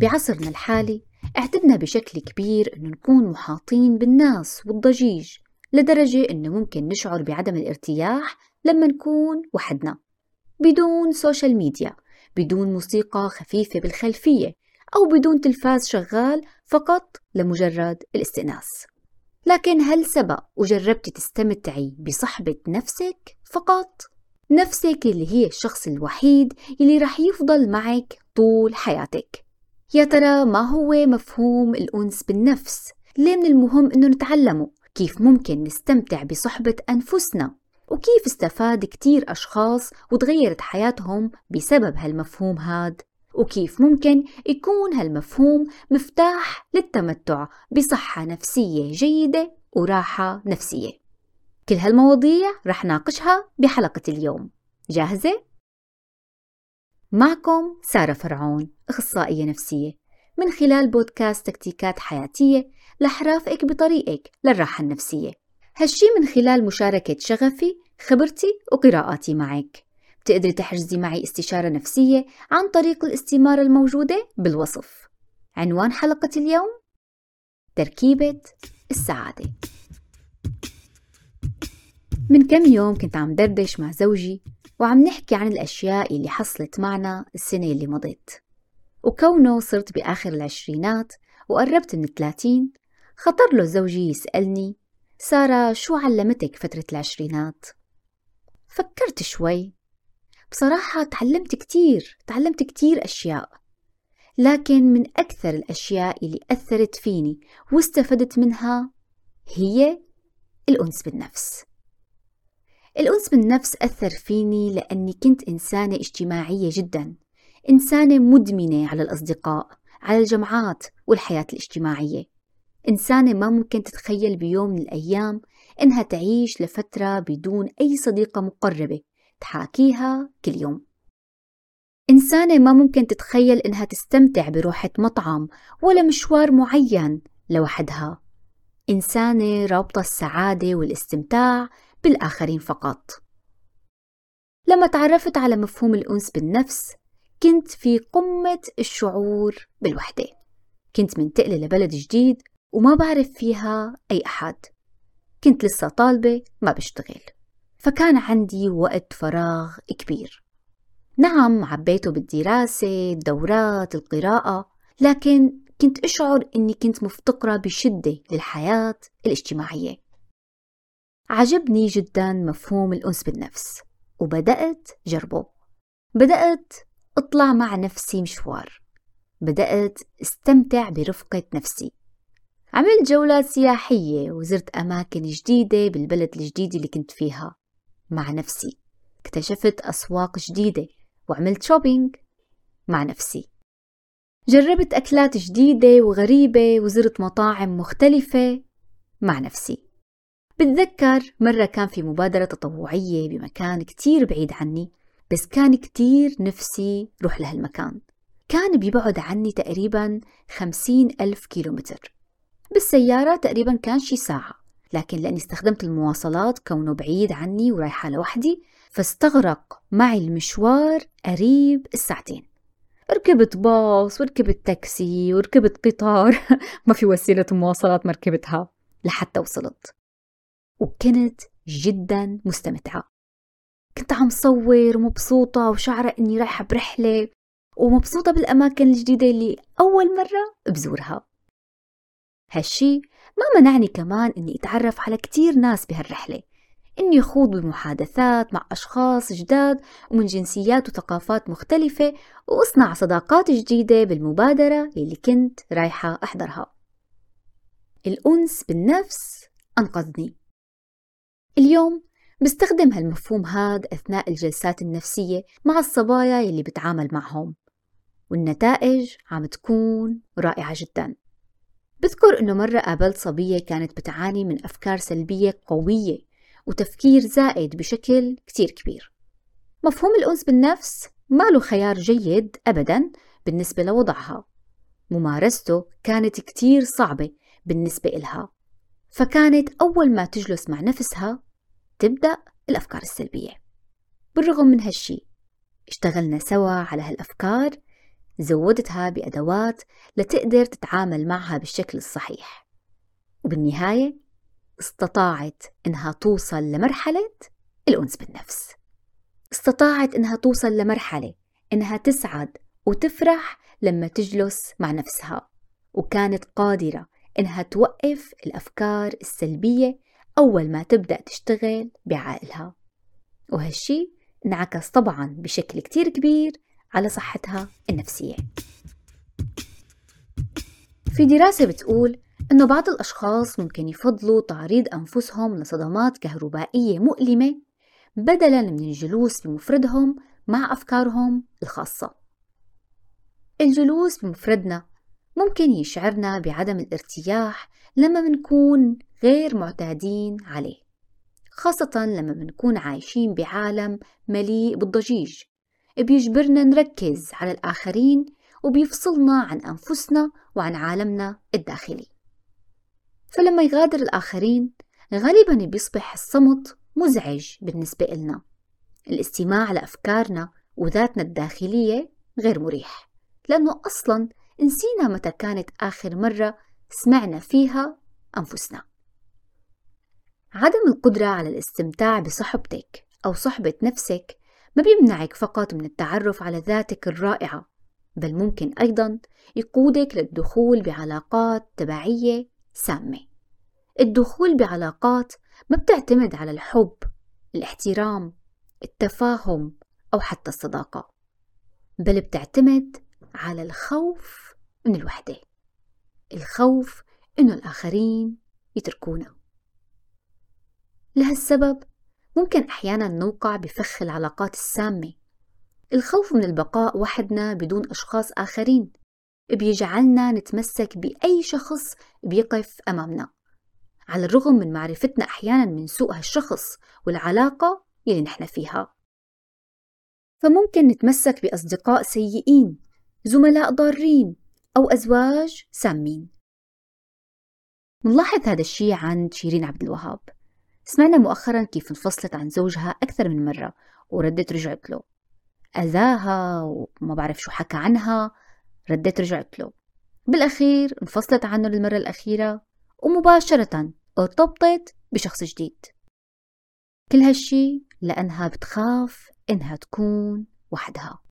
بعصرنا الحالي اعتدنا بشكل كبير أنه نكون محاطين بالناس والضجيج لدرجة أنه ممكن نشعر بعدم الارتياح لما نكون وحدنا. بدون social media بدون موسيقى خفيفة بالخلفية أو بدون تلفاز شغال فقط لمجرد الاستئناس. لكن هل سبق وجربتي تستمتعي بصحبة نفسك فقط؟ نفسك اللي هي الشخص الوحيد اللي رح يفضل معك طول حياتك. يا ترى ما هو مفهوم الأنس بالنفس؟ ليه من المهم إنه نتعلمه؟ كيف ممكن نستمتع بصحبة أنفسنا؟ وكيف استفاد كتير أشخاص وتغيرت حياتهم بسبب هالمفهوم هاد؟ وكيف ممكن يكون هالمفهوم مفتاح للتمتع بصحة نفسية جيدة وراحة نفسية كل هالمواضيع رح ناقشها بحلقة اليوم جاهزة؟ معكم سارة فرعون أخصائية نفسية. من خلال بودكاست تكتيكات حياتية رح رافقك بطريقك للراحة النفسية. هالشي من خلال مشاركة شغفي خبرتي وقراءاتي معك. بتقدري تحجزي معي استشارة نفسية عن طريق الاستمارة الموجودة بالوصف. عنوان حلقة اليوم تركيبة السعادة. من كم يوم كنت عم دردش مع زوجي وعم نحكي عن الأشياء اللي حصلت معنا السنة اللي مضت. وكونه صرت بآخر العشرينات وقربت من الثلاثين خطر له زوجي يسألني سارة شو علمتك فترة العشرينات؟ فكرت شوي. بصراحة تعلمت كتير تعلمت كتير أشياء لكن من أكثر الأشياء اللي أثرت فيني واستفدت منها هي الأنس بالنفس. الأنس بالنفس أثر فيني لأني كنت إنسانة اجتماعية جدا إنسانة مدمنة على الأصدقاء على الجمعات والحياة الاجتماعية. إنسانة ما ممكن تتخيل بيوم من الأيام إنها تعيش لفترة بدون أي صديقة مقربة تحاكيها كل يوم. إنسانة ما ممكن تتخيل إنها تستمتع بروحة مطعم ولا مشوار معين لوحدها. إنسانة رابطة السعادة والاستمتاع بالآخرين فقط. لما تعرفت على مفهوم الأنس بالنفس كنت في قمة الشعور بالوحدة. كنت منتقلة لبلد جديد وما بعرف فيها أي أحد. كنت لسه طالبة ما بشتغل. فكان عندي وقت فراغ كبير. نعم عبيته بالدراسة الدورات القراءة لكن كنت أشعر أني كنت مفتقرة بشدة للحياة الاجتماعية. عجبني جدا مفهوم الأنس بالنفس وبدأت جربه. بدأت أطلع مع نفسي مشوار. بدأت استمتع برفقة نفسي. عملت جولات سياحية وزرت أماكن جديدة بالبلد الجديد اللي كنت فيها مع نفسي. اكتشفت أسواق جديدة وعملت شوبينج مع نفسي. جربت أكلات جديدة وغريبة وزرت مطاعم مختلفة مع نفسي. بتذكر مرة كان في مبادرة تطوعية بمكان كتير بعيد عني بس كان كتير نفسي روح لهالمكان. كان بيبعد عني تقريبا خمسين ألف كيلومتر. بالسيارة تقريبا كان شي ساعة لكن لأني استخدمت المواصلات كونه بعيد عني ورايحة لوحدي فاستغرق معي المشوار قريب الساعتين. ركبت باص وركبت تاكسي وركبت قطار. ما في وسيلة مواصلات ما ركبتها لحتى وصلت. وكنت جدا مستمتعة. كنت عم صور ومبسوطة وشعرة إني رايحة برحلة ومبسوطة بالأماكن الجديدة اللي أول مرة بزورها. هالشي ما منعني كمان إني أتعرف على كتير ناس بهالرحلة إني أخوض بمحادثات مع أشخاص جداد ومن جنسيات وثقافات مختلفة وأصنع صداقات جديدة بالمبادرة اللي كنت رايحة أحضرها. الأنس بالنفس أنقذني. اليوم بستخدم هالمفهوم هاد أثناء الجلسات النفسية مع الصبايا يلي بتعامل معهم والنتائج عم تكون رائعة جدا. بذكر إنه مرة قابلت صبية كانت بتعاني من أفكار سلبية قوية وتفكير زائد بشكل كتير كبير. مفهوم الأنس بالنفس ما له خيار جيد أبدا بالنسبة لوضعها. ممارسته كانت كتير صعبة بالنسبة إلها. فكانت أول ما تجلس مع نفسها تبدأ الأفكار السلبية. بالرغم من هالشي اشتغلنا سوا على هالأفكار زودتها بأدوات لتقدر تتعامل معها بالشكل الصحيح. وبالنهاية استطاعت إنها توصل لمرحلة الأنس بالنفس. استطاعت إنها توصل لمرحلة إنها تسعد وتفرح لما تجلس مع نفسها وكانت قادرة إنها توقف الأفكار السلبية أول ما تبدأ تشتغل بعقلها وهالشي انعكس طبعا بشكل كتير كبير على صحتها النفسية في دراسة بتقول إنه بعض الأشخاص ممكن يفضلوا تعريض أنفسهم لصدمات كهربائية مؤلمة بدلاً من الجلوس بمفردهم مع أفكارهم الخاصة. الجلوس بمفردنا ممكن يشعرنا بعدم الارتياح لما بنكون غير معتادين عليه خاصة لما بنكون عايشين بعالم مليء بالضجيج. بيجبرنا نركز على الآخرين وبيفصلنا عن أنفسنا وعن عالمنا الداخلي. فلما يغادر الآخرين غالبا بيصبح الصمت مزعج بالنسبة إلنا. الاستماع لأفكارنا وذاتنا الداخلية غير مريح لأنه أصلا نسينا متى كانت آخر مرة سمعنا فيها أنفسنا. عدم القدرة على الاستمتاع بصحبتك أو صحبة نفسك ما بيمنعك فقط من التعرف على ذاتك الرائعة بل ممكن أيضا يقودك للدخول بعلاقات تبعية سامة. الدخول بعلاقات ما بتعتمد على الحب الاحترام التفاهم أو حتى الصداقة بل بتعتمد على الخوف من الوحدة. الخوف إنه الآخرين يتركونا. لهالسبب ممكن أحيانا نوقع بفخ العلاقات السامة. الخوف من البقاء وحدنا بدون أشخاص آخرين بيجعلنا نتمسك بأي شخص بيقف أمامنا. على الرغم من معرفتنا أحيانا من سوء هالشخص والعلاقة يلي نحن فيها. فممكن نتمسك بأصدقاء سيئين زملاء ضارين أو أزواج سامين. منلاحظ هذا الشيء عند شيرين عبد الوهاب. سمعنا مؤخرا كيف انفصلت عن زوجها أكثر من مرة وردت رجعت له. أذاها وما بعرف شو حكى عنها ردت رجعت له. بالأخير انفصلت عنه للمرة الأخيرة ومباشرة ارتبطت بشخص جديد. كل هالشي لأنها بتخاف إنها تكون وحدها.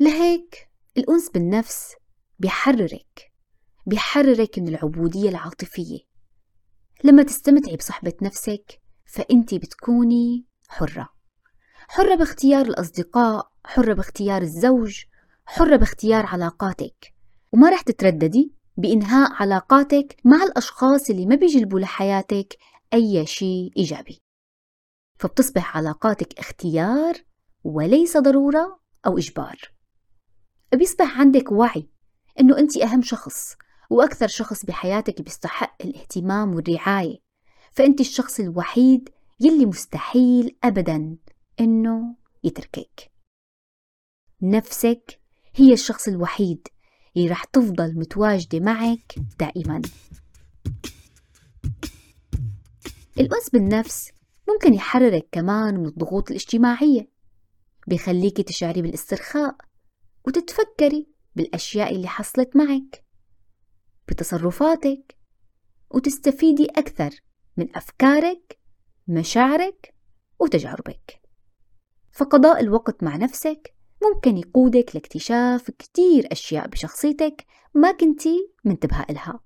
لهيك الأنس بالنفس بيحررك بيحررك من العبودية العاطفية. لما تستمتعي بصحبة نفسك فأنت بتكوني حرة. حرة باختيار الأصدقاء حرة باختيار الزوج حرة باختيار علاقاتك. وما رح تترددي بإنهاء علاقاتك مع الأشخاص اللي ما بيجلبوا لحياتك أي شيء إيجابي. فبتصبح علاقاتك اختيار وليس ضرورة أو إجبار. بيصبح عندك وعي إنه أنت أهم شخص وأكثر شخص بحياتك بيستحق الاهتمام والرعاية. فأنت الشخص الوحيد يلي مستحيل أبدا إنه يتركك. نفسك هي الشخص الوحيد اللي رح تفضل متواجدة معك دائما. الأنس بالنفس ممكن يحررك كمان من الضغوط الاجتماعية بيخليكي تشعري بالإسترخاء وتتفكري بالأشياء اللي حصلت معك بتصرفاتك وتستفيدي أكثر من أفكارك مشاعرك وتجاربك. فقضاء الوقت مع نفسك ممكن يقودك لاكتشاف كتير أشياء بشخصيتك ما كنتي منتبهة إلها.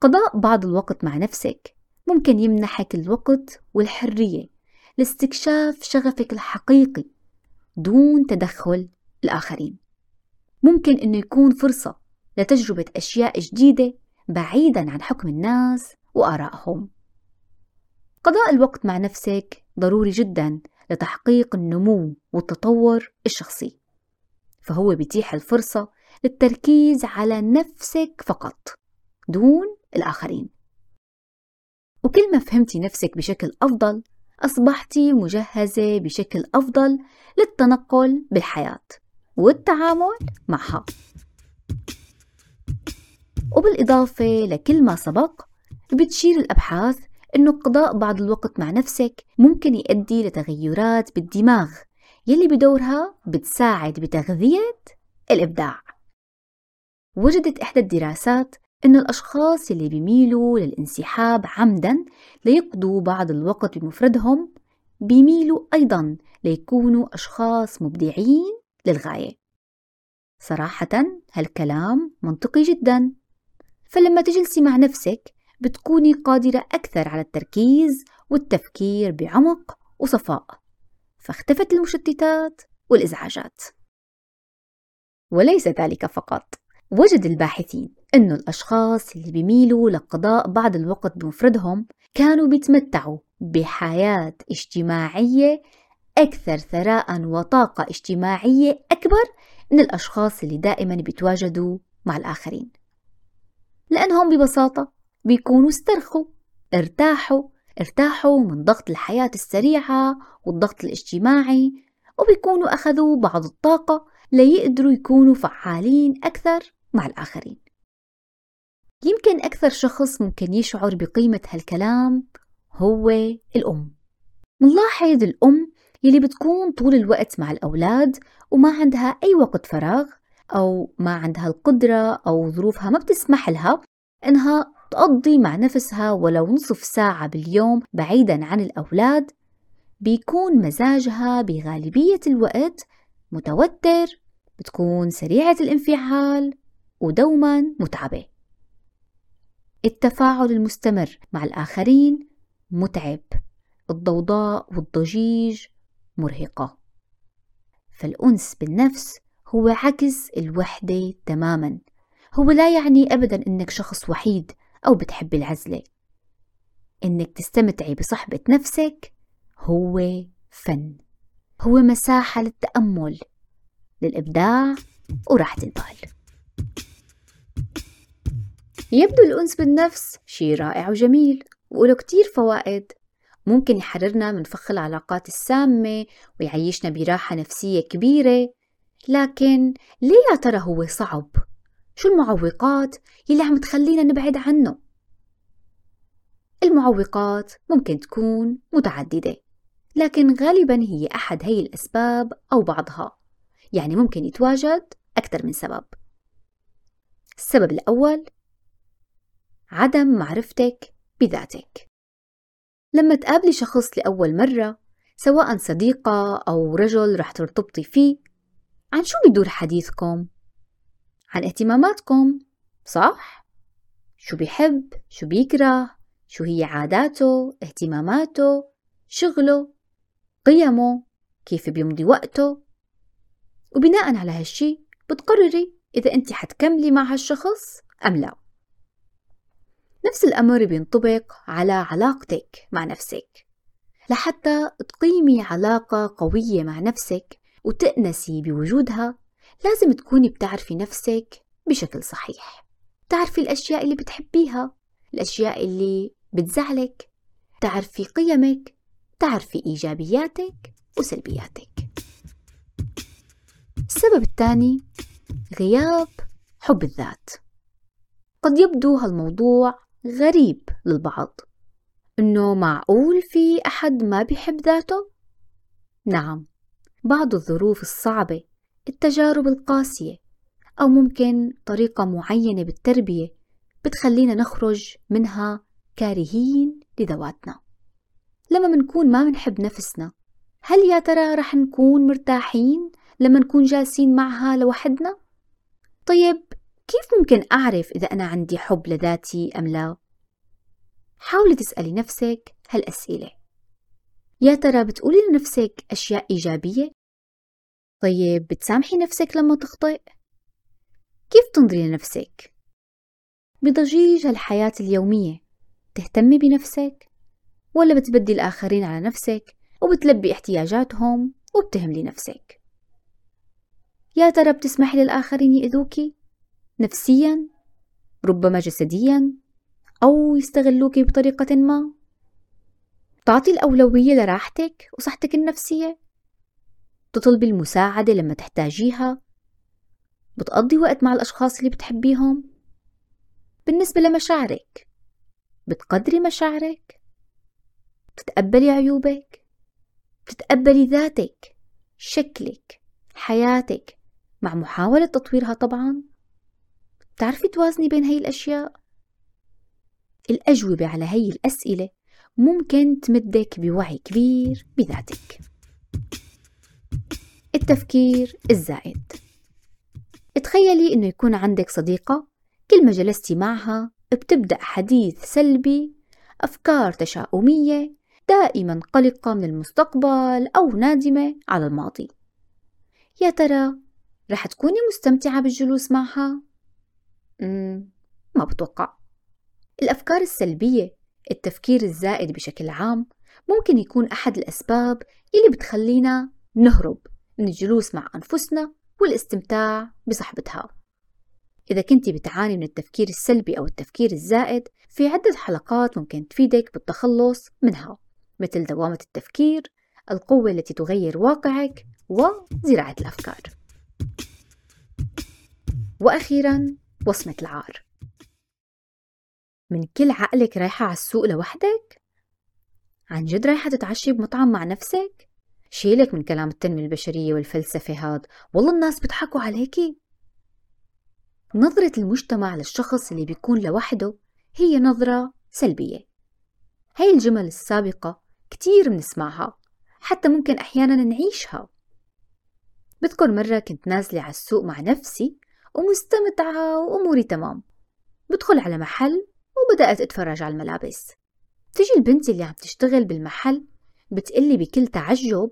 قضاء بعض الوقت مع نفسك ممكن يمنحك الوقت والحرية لاستكشاف شغفك الحقيقي دون تدخل الآخرين. ممكن إنه يكون فرصة لتجربة أشياء جديدة بعيدا عن حكم الناس وآرائهم. قضاء الوقت مع نفسك ضروري جدا لتحقيق النمو والتطور الشخصي فهو بيتيح الفرصة للتركيز على نفسك فقط دون الآخرين. وكل ما فهمتي نفسك بشكل أفضل أصبحتي مجهزة بشكل أفضل للتنقل بالحياة. والتعامل معها. وبالإضافة لكل ما سبق بتشير الأبحاث أنه قضاء بعض الوقت مع نفسك ممكن يؤدي لتغيرات بالدماغ يلي بدورها بتساعد بتغذية الإبداع. وجدت إحدى الدراسات أن الأشخاص اللي بيميلوا للانسحاب عمدا ليقضوا بعض الوقت بمفردهم بيميلوا أيضا ليكونوا أشخاص مبدعين للغاية. صراحة هالكلام منطقي جدا. فلما تجلسي مع نفسك بتكوني قادرة أكثر على التركيز والتفكير بعمق وصفاء فاختفت المشتتات والإزعاجات. وليس ذلك فقط. وجد الباحثين أن الأشخاص اللي بيميلوا لقضاء بعض الوقت بمفردهم كانوا بيتمتعوا بحياة اجتماعية أكثر ثراء وطاقة اجتماعية أكبر من الأشخاص اللي دائما بيتواجدوا مع الآخرين. لأنهم ببساطة بيكونوا استرخوا ارتاحوا ارتاحوا من ضغط الحياة السريعة والضغط الاجتماعي وبيكونوا أخذوا بعض الطاقة ليقدروا يكونوا فعالين أكثر مع الآخرين. يمكن أكثر شخص ممكن يشعر بقيمة هالكلام هو الأم. منلاحظ الأم يلي بتكون طول الوقت مع الأولاد وما عندها أي وقت فراغ أو ما عندها القدرة أو ظروفها ما بتسمح لها إنها تقضي مع نفسها ولو نصف ساعة باليوم بعيدا عن الأولاد بيكون مزاجها بغالبية الوقت متوتر بتكون سريعة الانفعال ودوما متعبة. التفاعل المستمر مع الآخرين متعب. الضوضاء والضجيج مرهقة. فالأنس بالنفس هو عكس الوحدة تماما. هو لا يعني أبدا أنك شخص وحيد أو بتحب العزلة. إنك تستمتعي بصحبة نفسك هو فن. هو مساحة للتأمل للإبداع وراحة البال يبدو الأنس بالنفس شي رائع وجميل وله كتير فوائد ممكن يحررنا من فخ العلاقات السامة ويعيشنا براحة نفسية كبيرة لكن ليه يا ترى هو صعب؟ شو المعوقات يلي عم تخلينا نبعد عنه؟ المعوقات ممكن تكون متعددة لكن غالبا هي أحد هي الأسباب أو بعضها يعني ممكن يتواجد أكثر من سبب السبب الأول عدم معرفتك بذاتك لما تقابلي شخص لأول مرة سواء صديقة أو رجل رح ترتبطي فيه عن شو بدور حديثكم؟ عن اهتماماتكم صح؟ شو بيحب؟ شو بيكره؟ شو هي عاداته؟ اهتماماته؟ شغله؟ قيمه؟ كيف بيمضي وقته؟ وبناء على هالشي بتقرري إذا أنت حتكملي مع هالشخص أم لا نفس الأمر بينطبق على علاقتك مع نفسك. لحتى تقيمي علاقة قوية مع نفسك وتأنسي بوجودها لازم تكوني بتعرفي نفسك بشكل صحيح. تعرفي الأشياء اللي بتحبيها الأشياء اللي بتزعلك. تعرفي قيمك تعرفي إيجابياتك وسلبياتك. السبب الثاني غياب حب الذات. قد يبدو هالموضوع غريب للبعض إنه معقول في أحد ما بيحب ذاته؟ نعم بعض الظروف الصعبة التجارب القاسية أو ممكن طريقة معينة بالتربية بتخلينا نخرج منها كارهين لذواتنا لما منكون ما منحب نفسنا هل يا ترى رح نكون مرتاحين لما نكون جالسين معها لوحدنا؟ طيب كيف ممكن أعرف إذا أنا عندي حب لذاتي أم لا؟ حاولي تسألي نفسك هالأسئلة يا ترى بتقولي لنفسك أشياء إيجابية؟ طيب بتسامحي نفسك لما تخطئ؟ كيف تنظري لنفسك؟ بضجيج الحياة اليومية تهتمي بنفسك؟ ولا بتبدي الآخرين على نفسك وبتلبي احتياجاتهم وبتهملي نفسك؟ يا ترى بتسمحي للآخرين يأذوكي؟ نفسيا؟ ربما جسديا؟ أو يستغلوكي بطريقة ما؟ تعطي الأولوية لراحتك وصحتك النفسية؟ تطلبي المساعدة لما تحتاجيها؟ بتقضي وقت مع الأشخاص اللي بتحبيهم؟ بالنسبة لمشاعرك بتقدري مشاعرك؟ بتتقبلي عيوبك؟ بتتقبلي ذاتك؟ شكلك؟ حياتك؟ مع محاولة تطويرها طبعا بتعرفي توازني بين هي الأشياء؟ الأجوبة على هي الأسئلة ممكن تمدك بوعي كبير بذاتك التفكير الزائد تخيلي إنه يكون عندك صديقة كل ما جلستي معها بتبدأ حديث سلبي أفكار تشاؤمية دائما قلقة من المستقبل أو نادمة على الماضي يا ترى رح تكوني مستمتعة بالجلوس معها؟ ما بتوقع. الأفكار السلبية التفكير الزائد بشكل عام ممكن يكون أحد الأسباب اللي بتخلينا نهرب من الجلوس مع أنفسنا والاستمتاع بصحبتها. إذا كنت بتعاني من التفكير السلبي أو التفكير الزائد في عدة حلقات ممكن تفيدك بالتخلص منها مثل دوامة التفكير القوة التي تغير واقعك وزراعة الأفكار. وأخيرا وصمة العار من كل عقلك رايحة على السوق لوحدك؟ عن جد رايحة تتعشي بمطعم مع نفسك؟ شيلك من كلام التنمية البشرية والفلسفة هاد والله الناس بيضحكوا عليكي. نظرة المجتمع للشخص اللي بيكون لوحده هي نظرة سلبية. هاي الجمل السابقة كتير بنسمعها حتى ممكن أحيانا نعيشها. بذكر مرة كنت نازلة على السوق مع نفسي ومستمتعة وأموري تمام. بدخل على محل وبدأت أتفرج على الملابس. تجي البنت اللي عم تشتغل بالمحل بتقلي بكل تعجب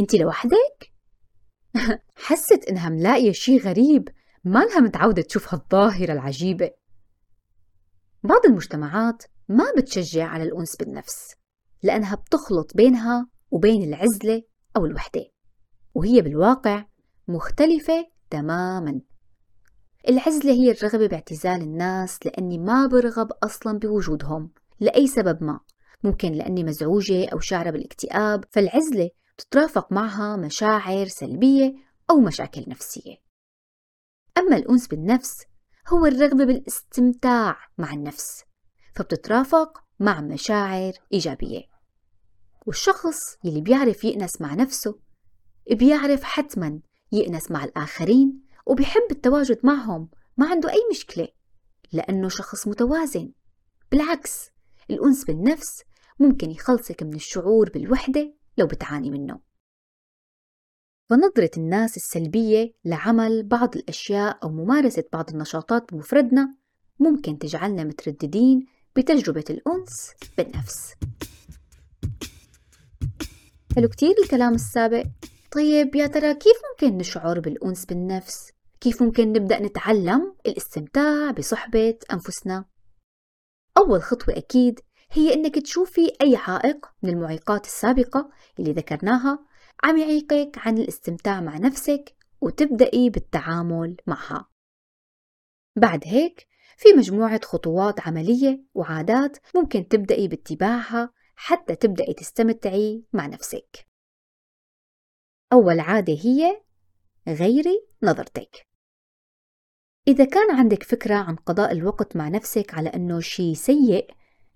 أنت لوحدك؟ حست إنها ملاقية شي غريب ما لها متعودة تشوف هالظاهرة العجيبة. بعض المجتمعات ما بتشجع على الأنس بالنفس لأنها بتخلط بينها وبين العزلة أو الوحدة وهي بالواقع مختلفة تماما. العزلة هي الرغبة باعتزال الناس لأني ما برغب أصلا بوجودهم لأي سبب ما. ممكن لأني مزعوجة أو شعرة بالاكتئاب فالعزلة تترافق معها مشاعر سلبية أو مشاكل نفسية. أما الأنس بالنفس هو الرغبة بالاستمتاع مع النفس فبتترافق مع مشاعر إيجابية. والشخص يلي بيعرف يأنس مع نفسه بيعرف حتما يأنس مع الآخرين وبيحب التواجد معهم ما عنده أي مشكلة لأنه شخص متوازن. بالعكس الأنس بالنفس ممكن يخلصك من الشعور بالوحدة لو بتعاني منه. فنظرة الناس السلبية لعمل بعض الأشياء أو ممارسة بعض النشاطات بمفردنا ممكن تجعلنا مترددين بتجربة الأنس بالنفس. حلو كتير الكلام السابق. طيب يا ترى كيف ممكن نشعر بالأنس بالنفس؟ كيف ممكن نبدأ نتعلم الاستمتاع بصحبة أنفسنا؟ أول خطوة أكيد هي إنك تشوفي أي عائق من المعيقات السابقة اللي ذكرناها عم يعيقك عن الاستمتاع مع نفسك وتبدأي بالتعامل معها. بعد هيك في مجموعة خطوات عملية وعادات ممكن تبدأي باتباعها حتى تبدأي تستمتعي مع نفسك. أول عادة هي غيري نظرتك. إذا كان عندك فكرة عن قضاء الوقت مع نفسك على أنه شيء سيء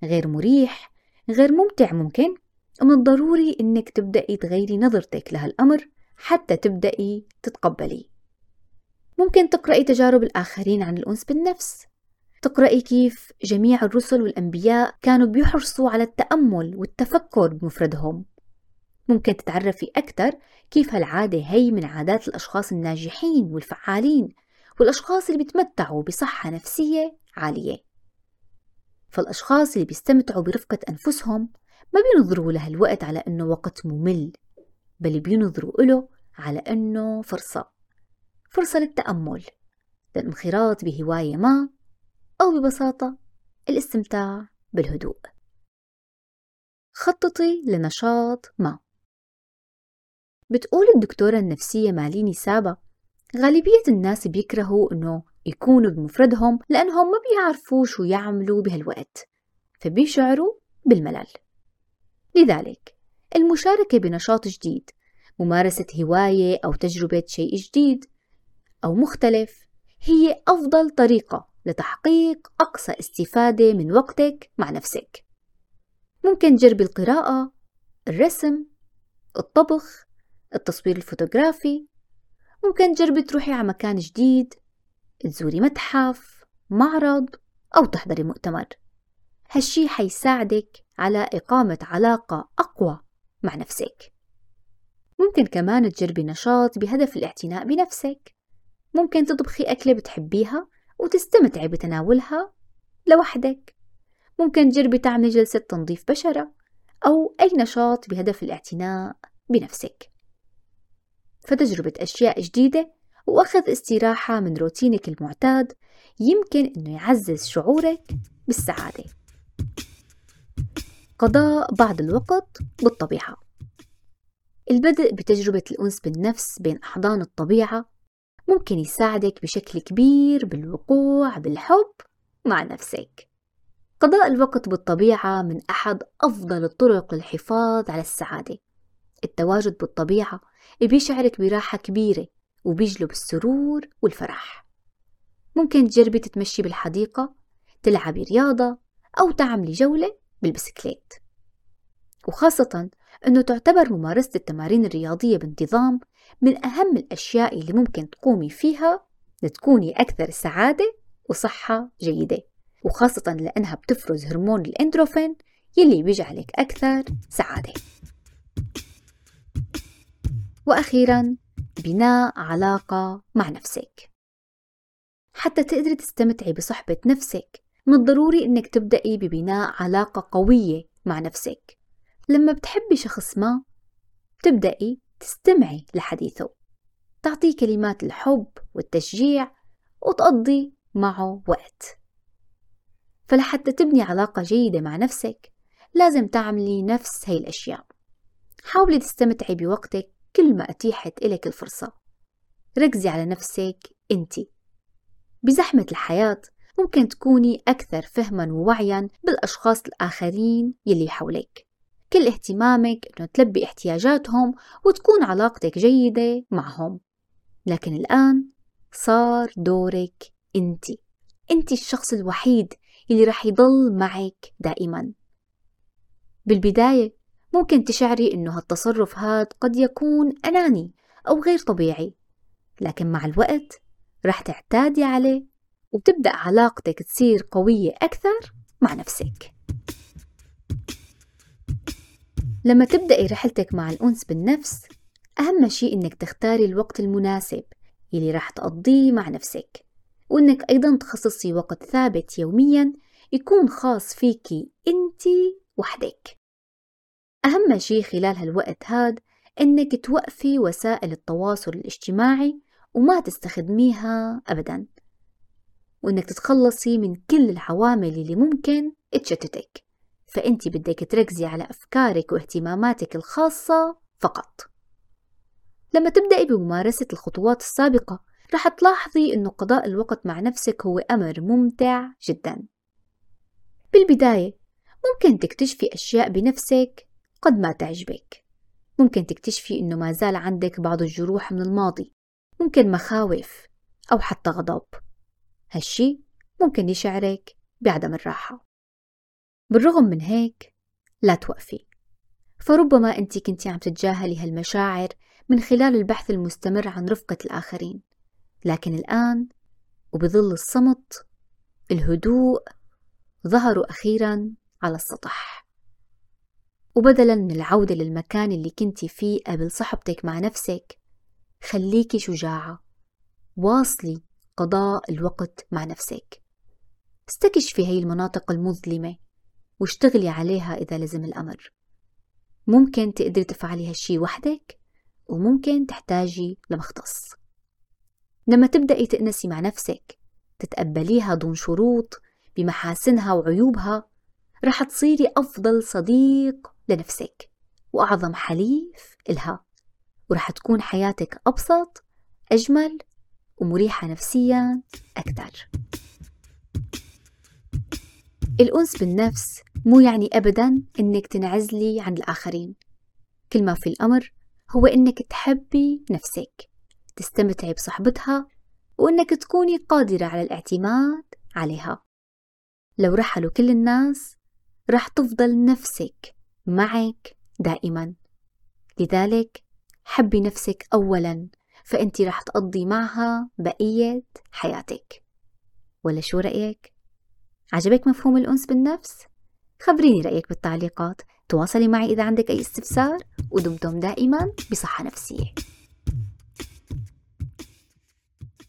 غير مريح غير ممتع ممكن ومن الضروري أنك تبدأي تغيري نظرتك لهالأمر حتى تبدأي تتقبلي. ممكن تقرأي تجارب الآخرين عن الأنس بالنفس. تقرأي كيف جميع الرسل والأنبياء كانوا بيحرصوا على التأمل والتفكر بمفردهم. ممكن تتعرفي أكثر كيف هالعادة هي من عادات الأشخاص الناجحين والفعالين والأشخاص اللي بيتمتعوا بصحة نفسية عالية. فالأشخاص اللي بيستمتعوا برفقة أنفسهم ما بينظروا لهالوقت على أنه وقت ممل بل بينظروا له على أنه فرصة فرصة للتأمل للانخراط بهواية ما أو ببساطة الاستمتاع بالهدوء. خططي لنشاط ما. بتقول الدكتورة النفسية ماليني سابا غالبية الناس بيكرهوا إنه يكونوا بمفردهم لأنهم ما بيعرفوا شو يعملوا بهالوقت فبيشعروا بالملل. لذلك المشاركة بنشاط جديد ممارسة هواية أو تجربة شيء جديد أو مختلف هي أفضل طريقة لتحقيق أقصى استفادة من وقتك مع نفسك. ممكن تجربي القراءة الرسم الطبخ التصوير الفوتوغرافي ممكن تجربي تروحي على مكان جديد تزوري متحف معرض أو تحضري مؤتمر. هالشي حيساعدك على إقامة علاقة أقوى مع نفسك. ممكن كمان تجربي نشاط بهدف الاعتناء بنفسك. ممكن تطبخي أكلة بتحبيها وتستمتعي بتناولها لوحدك. ممكن تجربي تعملي جلسة تنظيف بشرة أو أي نشاط بهدف الاعتناء بنفسك. فتجربة أشياء جديدة وأخذ استراحة من روتينك المعتاد يمكن أنه يعزز شعورك بالسعادة. قضاء بعض الوقت بالطبيعة. البدء بتجربة الأنس بالنفس بين أحضان الطبيعة ممكن يساعدك بشكل كبير بالوقوع بالحب مع نفسك. قضاء الوقت بالطبيعة من أحد أفضل الطرق للحفاظ على السعادة. التواجد بالطبيعة بيشعرك براحة كبيرة وبيجلب السرور والفرح. ممكن تجربي تتمشي بالحديقة تلعبي رياضة أو تعملي جولة بالبسكليت. وخاصة أنه تعتبر ممارسة التمارين الرياضية بانتظام من أهم الأشياء اللي ممكن تقومي فيها لتكوني أكثر سعادة وصحة جيدة. وخاصة لأنها بتفرز هرمون الإندروفين يلي بيجعلك أكثر سعادة. وأخيرا بناء علاقة مع نفسك. حتى تقدري تستمتعي بصحبة نفسك من الضروري إنك تبدأي ببناء علاقة قوية مع نفسك. لما بتحبي شخص ما تبدأي تستمعي لحديثه. تعطيه كلمات الحب والتشجيع وتقضي معه وقت. فلحتى تبني علاقة جيدة مع نفسك لازم تعملي نفس هاي الأشياء. حاولي تستمتعي بوقتك كل ما أتيحت إلك الفرصة. ركزي على نفسك أنت. بزحمة الحياة ممكن تكوني أكثر فهما ووعيا بالأشخاص الآخرين يلي حولك. كل اهتمامك أنه تلبي احتياجاتهم وتكون علاقتك جيدة معهم. لكن الآن صار دورك أنت. أنت الشخص الوحيد اللي رح يضل معك دائما. بالبداية ممكن تشعري إنه هالتصرف هاد قد يكون أناني أو غير طبيعي. لكن مع الوقت رح تعتادي عليه وبتبدأ علاقتك تصير قوية أكثر مع نفسك. لما تبدأي رحلتك مع الأنس بالنفس أهم شيء إنك تختاري الوقت المناسب يلي راح تقضيه مع نفسك وإنك أيضا تخصصي وقت ثابت يوميا يكون خاص فيكي أنتي وحدك. أهم شي خلال هالوقت هاد إنك توقفي وسائل التواصل الاجتماعي وما تستخدميها أبدا وإنك تتخلصي من كل العوامل اللي ممكن تشتتك. فأنت بدك تركزي على أفكارك واهتماماتك الخاصة فقط. لما تبدأي بممارسة الخطوات السابقة رح تلاحظي أنه قضاء الوقت مع نفسك هو أمر ممتع جدا. بالبداية ممكن تكتشفي أشياء بنفسك قد ما تعجبك. ممكن تكتشفي إنه ما زال عندك بعض الجروح من الماضي ممكن مخاوف أو حتى غضب. هالشي ممكن يشعرك بعدم الراحة. بالرغم من هيك لا توقفي. فربما أنت كنت عم تتجاهلي هالمشاعر من خلال البحث المستمر عن رفقة الآخرين. لكن الآن وبظل الصمت الهدوء ظهروا أخيرا على السطح. وبدلا من العودة للمكان اللي كنتي فيه قبل صحبتك مع نفسك خليكي شجاعة. واصلي قضاء الوقت مع نفسك. استكشفي هاي المناطق المظلمة واشتغلي عليها إذا لزم الأمر. ممكن تقدري تفعلي هالشي وحدك وممكن تحتاجي لمختص. لما تبدأي تأنسي مع نفسك تتقبليها دون شروط بمحاسنها وعيوبها رح تصيري أفضل صديق لنفسك. وأعظم حليف إلها. ورح تكون حياتك أبسط أجمل ومريحة نفسيا أكثر. الأنس بالنفس مو يعني أبدا إنك تنعزلي عن الآخرين. كل ما في الأمر هو إنك تحبي نفسك تستمتعي بصحبتها وإنك تكوني قادرة على الاعتماد عليها. لو رحلوا كل الناس رح تفضل نفسك معك دائما لذلك حبي نفسك أولا فأنت رح تقضي معها بقية حياتك ولا شو رأيك؟ عجبك مفهوم الأنس بالنفس؟ خبريني رأيك بالتعليقات تواصلي معي إذا عندك أي استفسار ودمتم دائما بصحة نفسية